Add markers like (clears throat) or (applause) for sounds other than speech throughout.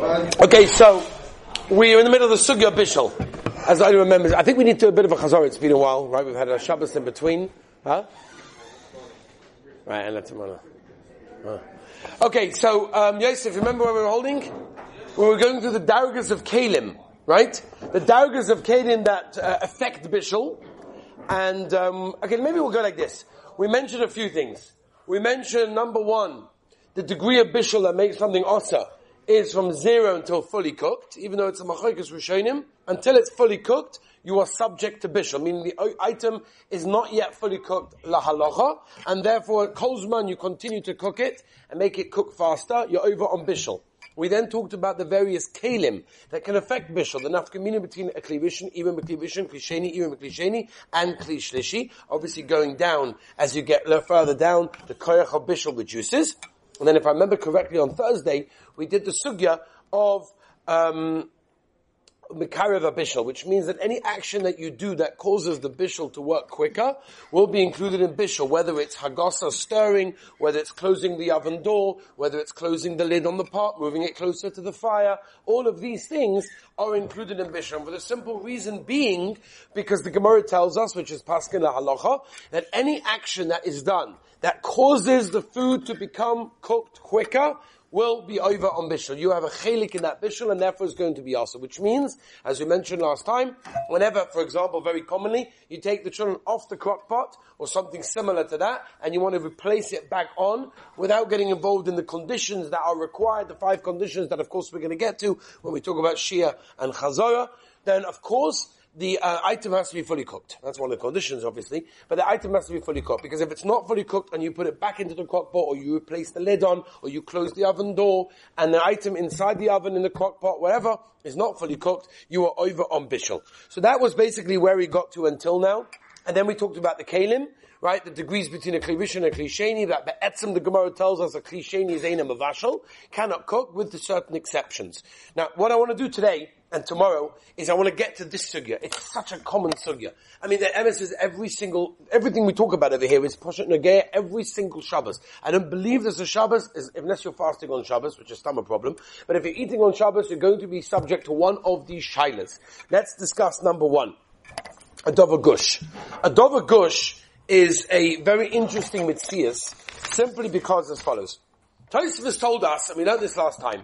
Okay, so we are in the middle of the Sugya Bishal. As I remember, I think we need to do a bit of a chazor. It's been a while, right? We've had a Shabbos in between. Huh? Right, and let's huh. Okay, so, um, Yosef, remember where we were holding? We were going through the Dargas of Kalim, right? The Dargas of Kalim that uh, affect Bishal. And, um, okay, maybe we'll go like this. We mentioned a few things. We mentioned, number one, the degree of Bishal that makes something osa is from zero until fully cooked, even though it's a machoikas rishonim. Until it's fully cooked, you are subject to bishul, meaning the item is not yet fully cooked la halacha, and therefore kolzman you continue to cook it and make it cook faster. You're over on bishul. We then talked about the various kalim that can affect bishul, the nafkamina between a klivishin, even klivishin, klisheni, even klisheni, and klishlishi. Obviously going down as you get further down, the koyach of bishul reduces. And then if I remember correctly on Thursday, we did the sugya of, um, Which means that any action that you do that causes the Bishal to work quicker will be included in Bishal, whether it's Hagasa stirring, whether it's closing the oven door, whether it's closing the lid on the pot, moving it closer to the fire. All of these things are included in Bishal, for the simple reason being, because the Gemara tells us, which is Paskin Halacha, that any action that is done that causes the food to become cooked quicker will be over on Bishul. You have a chelik in that Bishul and therefore it's going to be also, which means, as we mentioned last time, whenever, for example, very commonly, you take the chulent off the crock pot or something similar to that and you want to replace it back on without getting involved in the conditions that are required, the five conditions that of course we're going to get to when we talk about Shia and Chazorah, then of course, the uh, item has to be fully cooked. That's one of the conditions, obviously. But the item has to be fully cooked because if it's not fully cooked and you put it back into the crock pot, or you replace the lid on, or you close the oven door, and the item inside the oven in the crock pot, whatever, is not fully cooked, you are over on bishul. So that was basically where we got to until now. And then we talked about the kalim, right? The degrees between a klivish and a klisheni, that be'etzim, the Gemara tells us a klisheni is a mavashal, cannot cook with the certain exceptions. Now, what I want to do today, and tomorrow is I want to get to this sugya. It's such a common sugya. I mean, the emes is every single, everything we talk about over here is Poshet Nagaya every single Shabbos. I don't believe there's a Shabbos, unless you're fasting on Shabbos, which is a problem. But if you're eating on Shabbos, you're going to be subject to one of these shilas. Let's discuss number one. A dover gush. A dover gush is a very interesting mitzvah simply because as follows. Tosfos told us, and we learned this last time,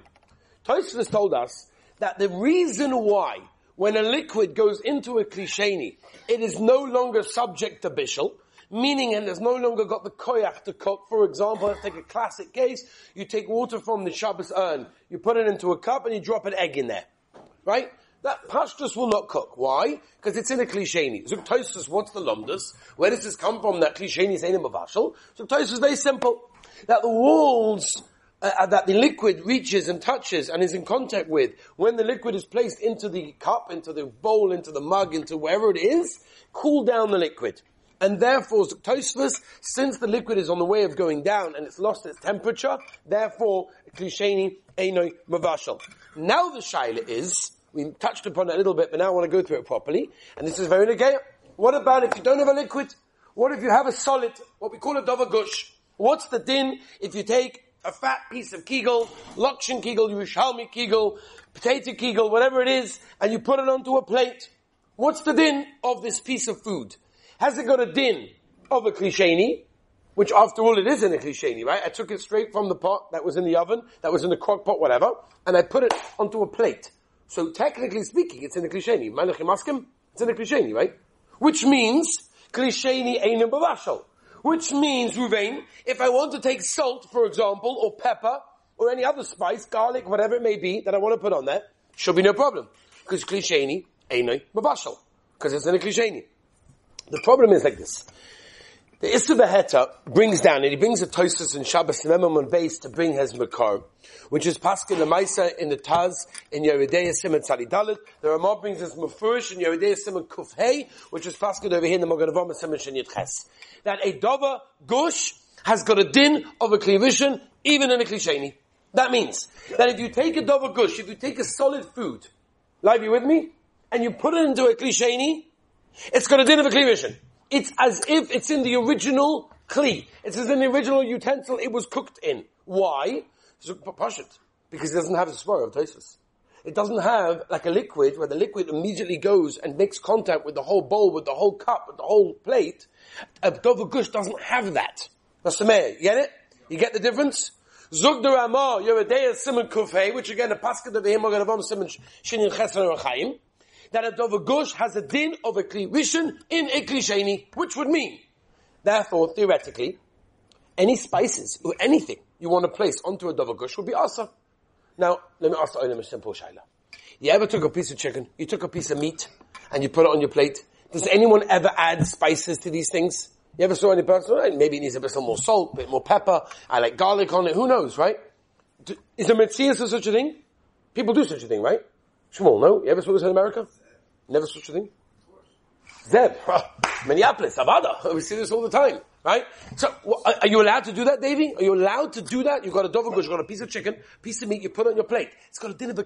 Tosfos told us that the reason why when a liquid goes into a klisheni, it is no longer subject to bishul, meaning and has no longer got the koyach to cook. For example, let's take a classic case. You take water from the Shabbos urn, you put it into a cup and you drop an egg in there. Right? That pashtus will not cook. Why? Because it's in a klisheni. Zuktosis, what's the lumdus? Where does this come from? That klisheni is in a mavashal. Zuktosis is very simple. That the walls uh, uh, that the liquid reaches and touches and is in contact with, when the liquid is placed into the cup, into the bowl, into the mug, into wherever it is, cool down the liquid. And therefore, Tosfos, since the liquid is on the way of going down and it's lost its temperature, therefore, klisheni enoi mavashal. Now the shaila is, we touched upon it a little bit, but now I want to go through it properly. And this is very negay. What about if you don't have a liquid? What if you have a solid, what we call a dover gush? What's the din if you take a fat piece of kegel, lakshin kegel, Yerushalmi kegel, potato kegel, whatever it is, and you put it onto a plate. What's the din of this piece of food? Has it got a din of a klisheni? Which after all it is in a klisheni, right? I took it straight from the pot that was in the oven, that was in the crock pot, whatever, and I put it onto a plate. So technically speaking, it's in a klisheni. Malachim askim, it's in a klisheni, right? Which means, klisheni ain't bavashal. Which means, Ruvain, if I want to take salt, for example, or pepper, or any other spice, garlic, whatever it may be, that I want to put on there, should be no problem. Because klisheni, einoi, mabashal. Because it's in a klisheni. The problem is like this. The Issa brings down, and he brings a Tosfos and Shabbos Memon base to bring his Makar, which is Paskin the Maisa in the Taz in Yeridei Simon Tzadi Dalit. The Ramah brings his Mufurish in Yeridei Simon Kuf Hey, which is Paskin over here in the Mogadavama Simon Shin Ches. That a Dova Gush has got a din of a Klivishin, even in a Klisheni. That means that if you take a Dova Gush, if you take a solid food, live you with me, and you put it into a Klisheni, it's got a din of a Klivishin. It's as if it's in the original kli. It's as in the original utensil it was cooked in. Why? because it doesn't have the spore of Tosfos. It doesn't have like a liquid where the liquid immediately goes and makes contact with the whole bowl, with the whole cup, with the whole plate. A dover gush doesn't have that. That's the mayor. You get it? You get the difference? Zug der Ramah, Yeridea Simon Kufay, which again, the Pascha of the Himog and Avam Simon Shinin Chesron Rechaim, that a dover gush has a din of a kli rishon in a kli sheni, which would mean, therefore, theoretically, any spices or anything you want to place onto a dover gush would be asa. Now, let me ask the Olam a simple shaila. You ever took a piece of chicken, you took a piece of meat, and you put it on your plate? Does anyone ever add spices to these things? You ever saw any person, right? maybe it needs a bit more salt, a bit more pepper, I like garlic on it, who knows, right? Is there mitzvah such a thing? People do such a thing, right? Shmuel, no? You ever saw this in America? Never such a thing? Zeb, Minneapolis, Avada, (laughs) we see this all the time. Right? So, are you allowed to do that, Davy? Are you allowed to do that? You've got a dover gush, you've got a piece of chicken, piece of meat, you put on your plate. It's got a din of a.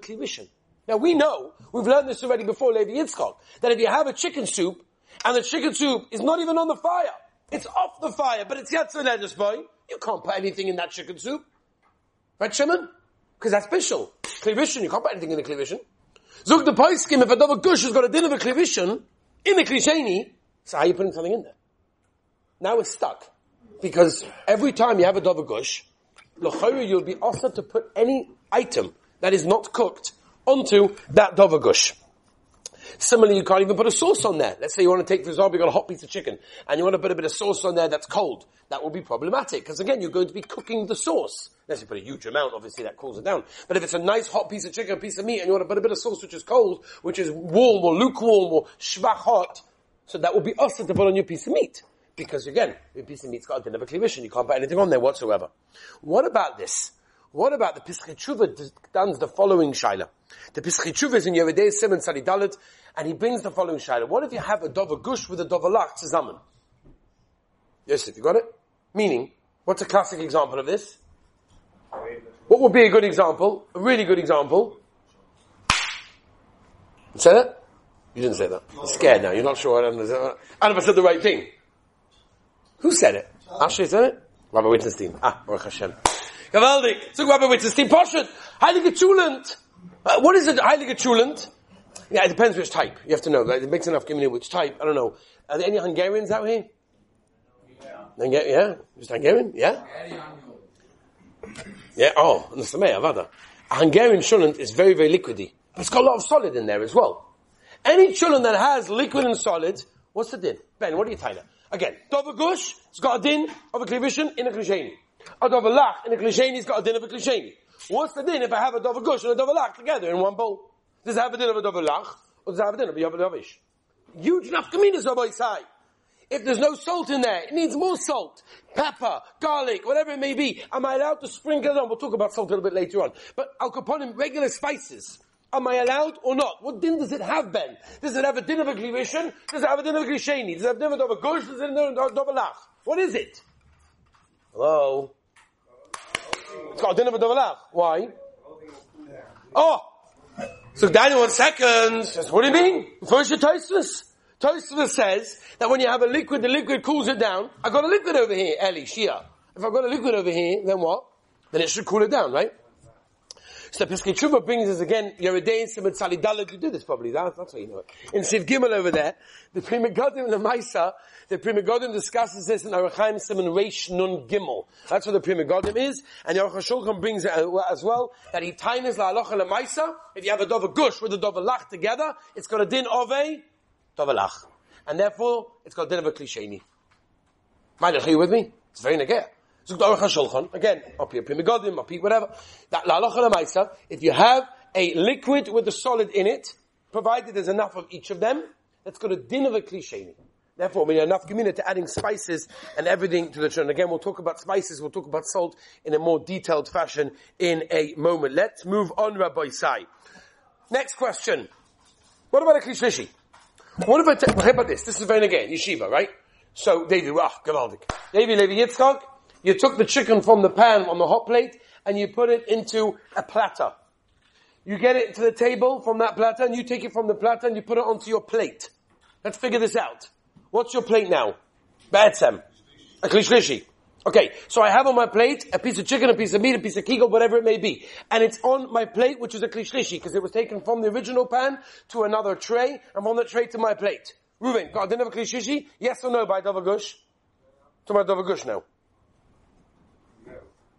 Now we know, we've learned this already before, Levi Yitzchak, that if you have a chicken soup, and the chicken soup is not even on the fire, it's off the fire, but it's yatzanedes boy, you can't put anything in that chicken soup. Right, Shimon? Because that's bishul. Klivishin, you can't put anything in the klivishin. Zug the poiskim, if a dover gush has got a din of a klivishin, in a klisheni, so how are you putting something in there? Now we're stuck. Because every time you have a dover gush, you'll be offered to put any item that is not cooked onto that dover gush. Similarly, you can't even put a sauce on there. Let's say you want to take, for example, you've got a hot piece of chicken, and you want to put a bit of sauce on there that's cold. That will be problematic, because again, you're going to be cooking the sauce. Unless you put a huge amount, obviously that cools it down. But if it's a nice hot piece of chicken, a piece of meat, and you want to put a bit of sauce which is cold, which is warm or lukewarm or schwach hot, so that will be us to put on your piece of meat. Because again, a piece of meat's got a din of You can't put anything on there whatsoever. What about this? What about the Tshuva does the following shaila? The Tshuva is in Yeridei Simon Sadi Dalit, and he brings the following shaila. What if you have a dover gush with a dover lach tzaman? Yes, if you got it? Meaning, what's a classic example of this? What would be a good example? A really good example? Say that? You didn't say that. You're scared now. You're not sure. I don't know. I said the right thing. Who said it? Ashley said it? Rabbi Wittenstein. Ah, Baruch Hashem. Gewaldig. So Rabbi Wittenstein. Poshet. Heilige Chulent. Uh, what is it, Heilige Chulent? Yeah, it depends which type. You have to know. Like, it makes enough giving you which type. I don't know. Are there any Hungarians out here? Yeah. yeah? Just Hungarian? Yeah? Yeah, oh, the Sameh, Avada. A Hungarian chulent is very, very liquidy. But it's got a lot of solid in there as well. Any chulent that has liquid and solid, what's the din? Ben, what do you that? Again, Dover Gush has got a din of a Klivishin in a Klisheni. A Dover Lach in a Klisheni has got a din of a Klisheni. What's the din if I have a Dover Gush and a Dover Lach together in one bowl? Does it have a din of a Dover Lach? Or does it have a din of a Dovish? Huge nafkaminas of Isai. If there's no salt in there, it needs more salt. Pepper, garlic, whatever it may be. Am I allowed to sprinkle it on? We'll talk about salt a little bit later on. But I'll Al regular spices. Am I allowed or not? What din does it have, Ben? Does it have a din of a glivishin? Does it have a din of a glisheni? Does it have a din of a gush? Does it have a din of a lach? What is it? Hello? It's a din of a. Why? Oh! So Daniel, one second. Says, what do you mean? First your Tosfos. Tosfos says that when you have a liquid, the liquid cools it down. I've got a liquid over here, Eli, Shia. If I've got a liquid over here, then what? Then it should cool it down, right? So Piskei Tshuva brings us again, Yeridei and Simon Sali Dalit, you do this probably, that's, that's why you know it. In Siv Gimel over there, the Pri Megadim and the Maisa, the Pri Megadim discusses this in Arachaim Simon Reish Nun Gimel. That's what the Pri Megadim is, and Aruch HaShulchan brings it uh, as well, that he tines la alocha la Maisa, if you have a Dover Gush with a Dover Lach together, it's got a din of a Dover Lach. And therefore, it's got a din of a Klisheni. Mind are you with me? It's very negaya. Zuk Aruch HaShulchan, again, here, Pri Megadim, up here, whatever. That la'alocha la'maisa, if you have a liquid with a solid in it, provided there's enough of each of them, that's got a din of a klisheni. Therefore, we have enough community to adding spices and everything to the chulent. Again, we'll talk about spices, we'll talk about salt in a more detailed fashion in a moment. Let's move on, Rabbi Sai. Next question. What about a klishlishi? What about this? This is very again, yeshiva, right? So, David, ah, Gavaldik. David Levi Yitzchak, you took the chicken from the pan on the hot plate and you put it into a platter. You get it to the table from that platter and you take it from the platter and you put it onto your plate. Let's figure this out. What's your plate now? Ba'etzem. A klishlishi. Okay, so I have on my plate a piece of chicken, a piece of meat, a piece of kegel, whatever it may be. And it's on my plate, which is a klishlishi, because it was taken from the original pan to another tray, and from the tray to my plate. Ruben, got a dinner of klishlishi? Yes or no by Davagush? To my Davagush now.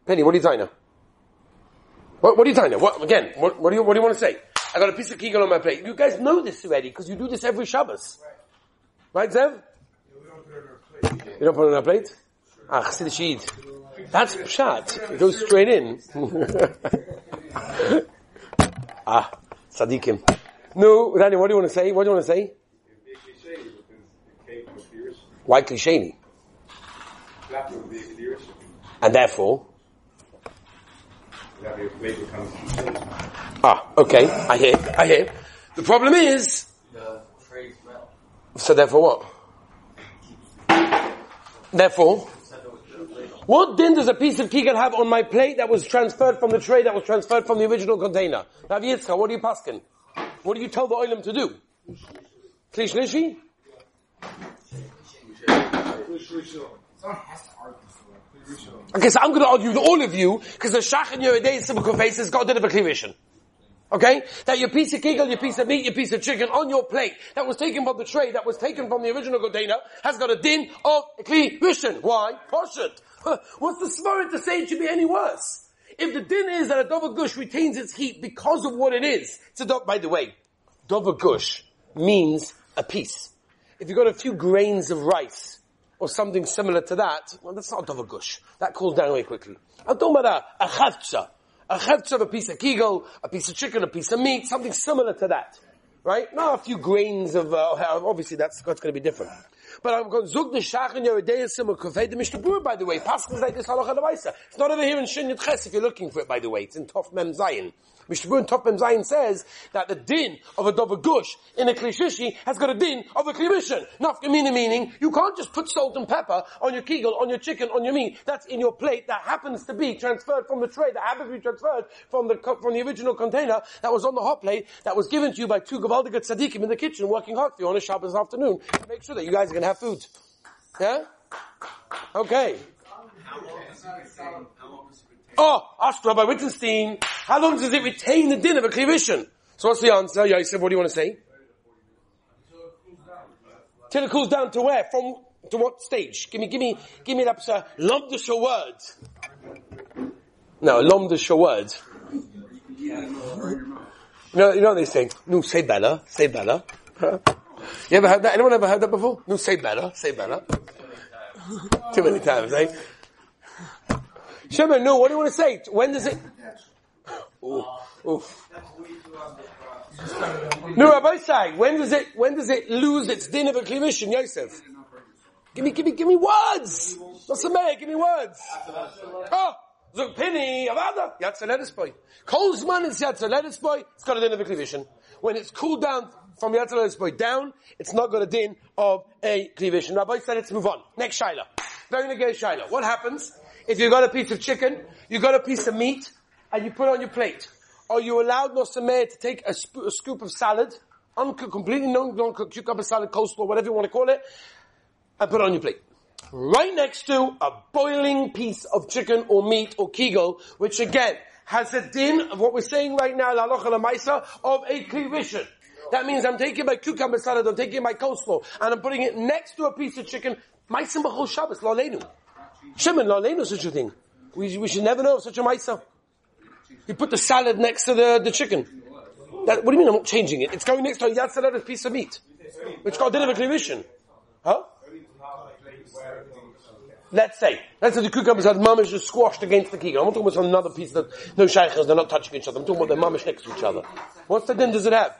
Penny, what are you saying now? What, what are you saying now? What, again, what, what, do you, what do you want to say? I got a piece of kegel on my plate. You guys know this already, because you do this every Shabbos. Right, Zev? You don't put it on our plate? Ah, Chassid That's pshat. It goes straight in. (laughs) ah, tzaddikim. No, Daniel, what do you want to say? What do you want to say? Why klisheni? And therefore? Ah, okay. I hear. I hear. The problem is. So therefore what? Therefore, what din does a piece of kegel have on my plate that was transferred from the tray that was transferred from the original container? Now, Yitzchak, what do you paskin? What do you tell the oilam to do? Okay, so I'm going to argue with all of you because the shach in your day is face has got a cleavation. Okay? That your piece of kegel, your piece of meat, your piece of chicken on your plate that was taken from the tray, that was taken from the original container, has got a din of kli. Why? Poshut. (laughs) What's the svara to say it should be any worse? If the din is that a dover gush retains its heat because of what it is, it's a do- by the way, dover gush means a piece. If you've got a few grains of rice, or something similar to that, well, that's not dover gush. That cools down very quickly. I'm talking about a, a chavtza a of a piece of kegel, a piece of chicken, a piece of meat, something similar to that. Right? Not a few grains of, uh, obviously that's, that's going to be different. But I'm going zug the shach in your day sim kafei the mishnah by the way. Pascal like this halacha It's not over here in Shin Ches if you're looking for it by the way. It's in Tov Mem Zayin. Mishtabur Top Mem Zayin says that the din of a dover gush in a klishlishi has got a din of a klimishin. Nafkamina meaning you can't just put salt and pepper on your kegel, on your chicken, on your meat. That's in your plate that happens to be transferred from the tray, that happens to be transferred from the from the original container that was on the hot plate that was given to you by two Gavaldiga tzaddikim in the kitchen working hard for you on a Shabbos afternoon to make sure that you guys are going to have food. Yeah? Okay. Oh, ask Rabbi Wittenstein, how long does it retain the din of a cleavation? So what's the answer? Yosef, what do you want to say? Till it cools down to where? From, to what stage? Give me, give me, give me that, uh, lomdisha words. No, lomdisha words. You know what they say? No, say better, say better. You ever heard that? Anyone ever heard that before? No, say better, say better. Too many times, eh? Shimon, no, what do you want to say? When does it? Ooh, oof. No, Rabbi say, when does it, when does it lose its din of a commission, Yosef? Give me, give me, give me words! What's the matter? Give me words! Oh! Zog Penny, Avada, Yatzaledis boy. Kolzman is Yatzaledis boy, it's got a din of a cleavation. When it's cooled down from Yatzaledis boy down, it's not got a din of a cleavation. Rabbi said let's move on. Next Shaila. Very negay Shaila. What happens if you got a piece of chicken, you got a piece of meat, and you put it on your plate, are you allowed nosameh to take a, sp- a, scoop of salad, uncooked, completely non-cooked cucumber salad, coleslaw, whatever you want to call it, and put it on your plate? Right next to a boiling piece of chicken or meat or kegel, which again, has a din of what we're saying right now, la maisa, of a cleavation. That means I'm taking my cucumber salad, I'm taking my coleslaw, and I'm putting it next to a piece of chicken, maisim b'chol Shabbos, la Shimon, no, no such a thing. We, we should never know of such a ma'isa. He put the salad next to the, the chicken. That, what do you mean I'm not changing it? It's going next to a yad piece of meat. Which got a cleavation. Huh? Let's say, let's say the cucumbers had mamish just squashed against the kegel. I'm not talking about another piece that no shaykhs, they're not touching each other. I'm talking about the mamish next to each other. What's the din does it have?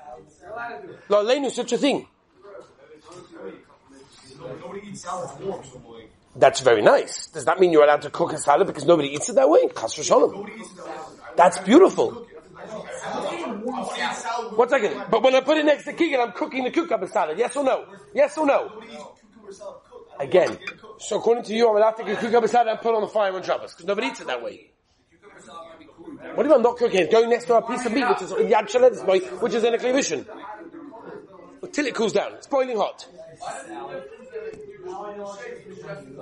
No, such a thing. Nobody eats salad that's very nice. Does that mean you're allowed to cook a salad because nobody eats it that way? That's beautiful. One second. But when I put it next to kegel, I'm cooking the cucumber salad. Yes or no? Yes or no? Again. So according to you, I'm allowed to a cucumber salad and put it on the fire on Shabbos because nobody eats it that way. What you mean not cooking? It's going next to a piece of meat, which is yad shalet, which is in a cleavation. Until it cools down. It's boiling hot.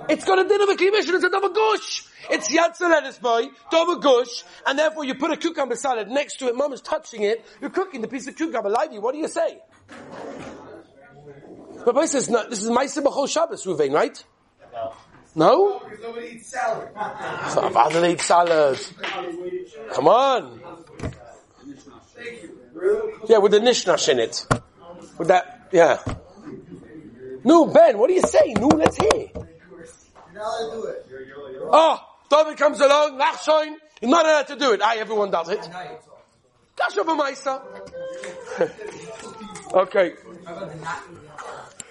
It's got a din of a klivish it's a dover gush. It's yatsa lettuce boy, dover gush, and therefore you put a cucumber salad next to it, mom is touching it, you're cooking the piece of cucumber. Lively, what do you say? But boy says, no, this is Maisa B'chol Shabbos, Ruvain, right? No. No? Because nobody eats salad. Father eat salad. Come on. Yeah, with the nishnash in it. With that, yeah. No, Ben, what do you say? No, let's hear. You're not allowed to do it. Oh, David comes along, Nachshoin, he's not allowed to do it. Aye, everyone does it. Dash of a meister. (laughs) okay.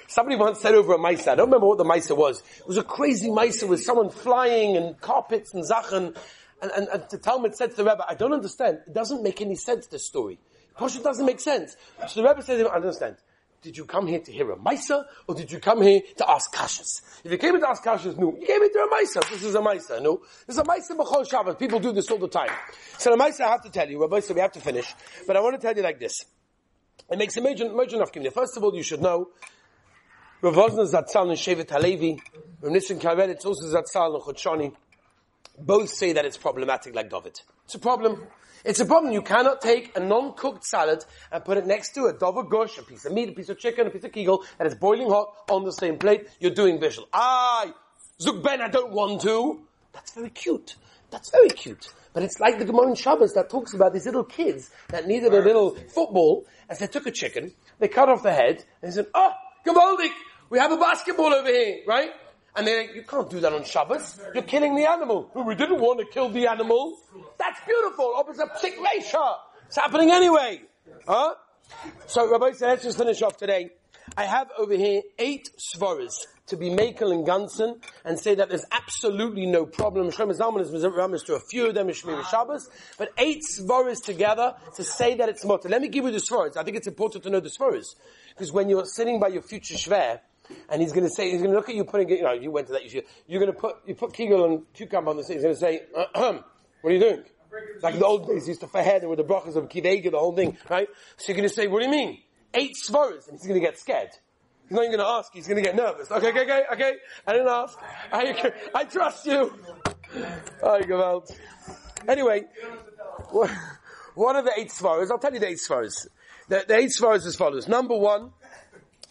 Somebody once said over a Maisa, I don't remember what the Maisa was. It was a crazy Maisa with someone flying and carpets and Zachen. And, and, and the Talmud said to the Rebbe, I don't understand. It doesn't make any sense, this story. Posha doesn't make sense. So the Rebbe said to him, I don't understand. Did you come here to hear a Maisa, or did you come here to ask Kashas? If you came here to ask Kashas, no. You came here to a Maisa. This is a Maisa, no. This is a Maisa B'chol Shabbos. People do this all the time. So the Maisa I have to tell you, Rabbi, so we have to finish. But I want to tell you like this. It makes a major, major enough First of all, you should know, Rav Wosner Zatzal and Shevet Halevi, Rav Nissim Karelitz, also Zatzal and Chut Shani, both say that it's problematic like David. It's a problem. It's a problem. You cannot take a non-cooked salad and put it next to a dover gush, a piece of meat, a piece of chicken, a piece of kegel, and it's boiling hot on the same plate. You're doing visual. Ah, Zuk Ben, I don't want to. That's very cute. That's very cute. But it's like the Gemara in Shabbos that talks about these little kids that needed a little football, as they took a chicken, they cut off the head, and they said, oh, Gamaldik, we have a basketball over here, right? And they're like, you can't do that on Shabbos. You're killing the animal. We didn't want to kill the animal. That's beautiful. Oh, it's a psik reisha. It's happening anyway. Huh? So, Rabbi said, let's just finish off today. I have over here eight svaras to be Makel and Gansen and say that there's absolutely no problem. Shlomo Zalman is to a few of them Shmir Shabbos, but eight svaras together to say that it's mutter. Let me give you the svaras. I think it's important to know the svaras. Because when you're sitting by your future shver, and he's going to say, he's going to look at you putting you know, you went to that, you you're going to put, you put kegel and cucumber on the thing, he's going to say, (clears throat) what are you doing? Like the old days, used to fahed with the brachas of kivega, the whole thing, right? So you're going to say, what do you mean? Eight svaras, and he's going to get scared. He's not even going to ask, he's going to get nervous. Okay, okay, okay, okay, I didn't ask. I, I trust you. Oh, out. Anyway, what are the eight svaras? I'll tell you the eight svaras. The, the eight svaras as follows. Number one,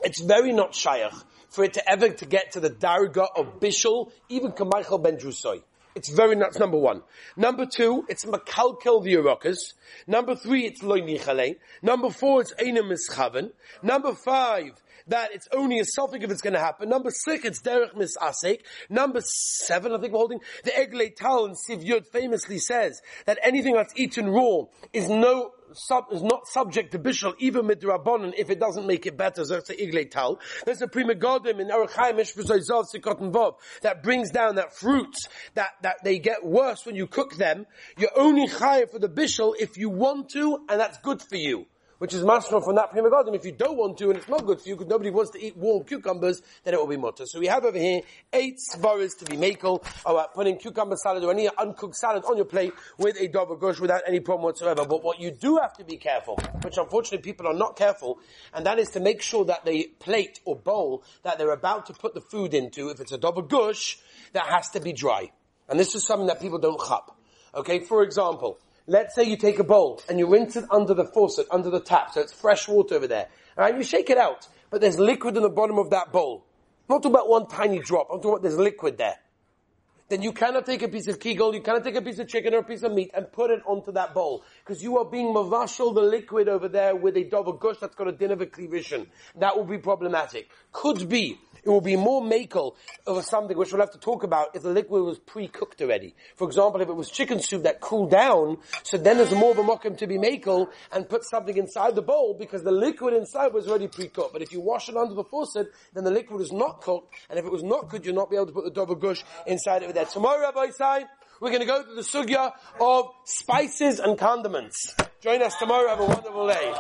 it's very not shaykh for it to ever to get to the darga of bishul, even Kamaichel ben Drusoy. It's very nuts, number one. Number two, it's makalkel the Urakas. Number three, it's loy nichale. Number four, it's einem mischaven. Number five, that it's only a suffix if it's going to happen. Number six, it's derech misasek. Number seven, I think we're holding, the Eglei Tal and Siv Yud famously says that anything that's eaten raw is no sub, is not subject to bishul even with rabbanon if it doesn't make it better. So a tal. There's a Pri Megadim in Arachayim Sikot that brings down that fruits that that they get worse when you cook them. You're only chayav for the bishul if you want to, and that's good for you which is masnor from that Pri Megadim. If you don't want to and it's not good for you because nobody wants to eat warm cucumbers, then it will be mutter. So we have over here eight svaras to be makel, about putting cucumber salad or any uncooked salad on your plate with a dover gush without any problem whatsoever. But what you do have to be careful, which unfortunately people are not careful, and that is to make sure that the plate or bowl that they're about to put the food into, if it's a dover gush, that has to be dry. And this is something that people don't chop. Okay, for example, let's say you take a bowl and you rinse it under the faucet, under the tap, so it's fresh water over there. Alright, you shake it out, but there's liquid in the bottom of that bowl. I'm not talking about one tiny drop, I'm talking about there's liquid there. Then you cannot take a piece of kegel, you cannot take a piece of chicken or a piece of meat and put it onto that bowl. Because you are being mavashal the liquid over there with a dover gush that's got a din of a cleavation. That will be problematic. Could be it will be more makel over something which we'll have to talk about if the liquid was pre-cooked already. For example, if it was chicken soup that cooled down, so then there's more of a mokum to be makel and put something inside the bowl because the liquid inside was already pre-cooked. But if you wash it under the faucet, then the liquid is not cooked, and if it was not cooked, you'll not be able to put the dover gush inside it that. Tomorrow, Rabbi Sai, we're going to go to the sugya of spices and condiments. Join us tomorrow. Have a wonderful day.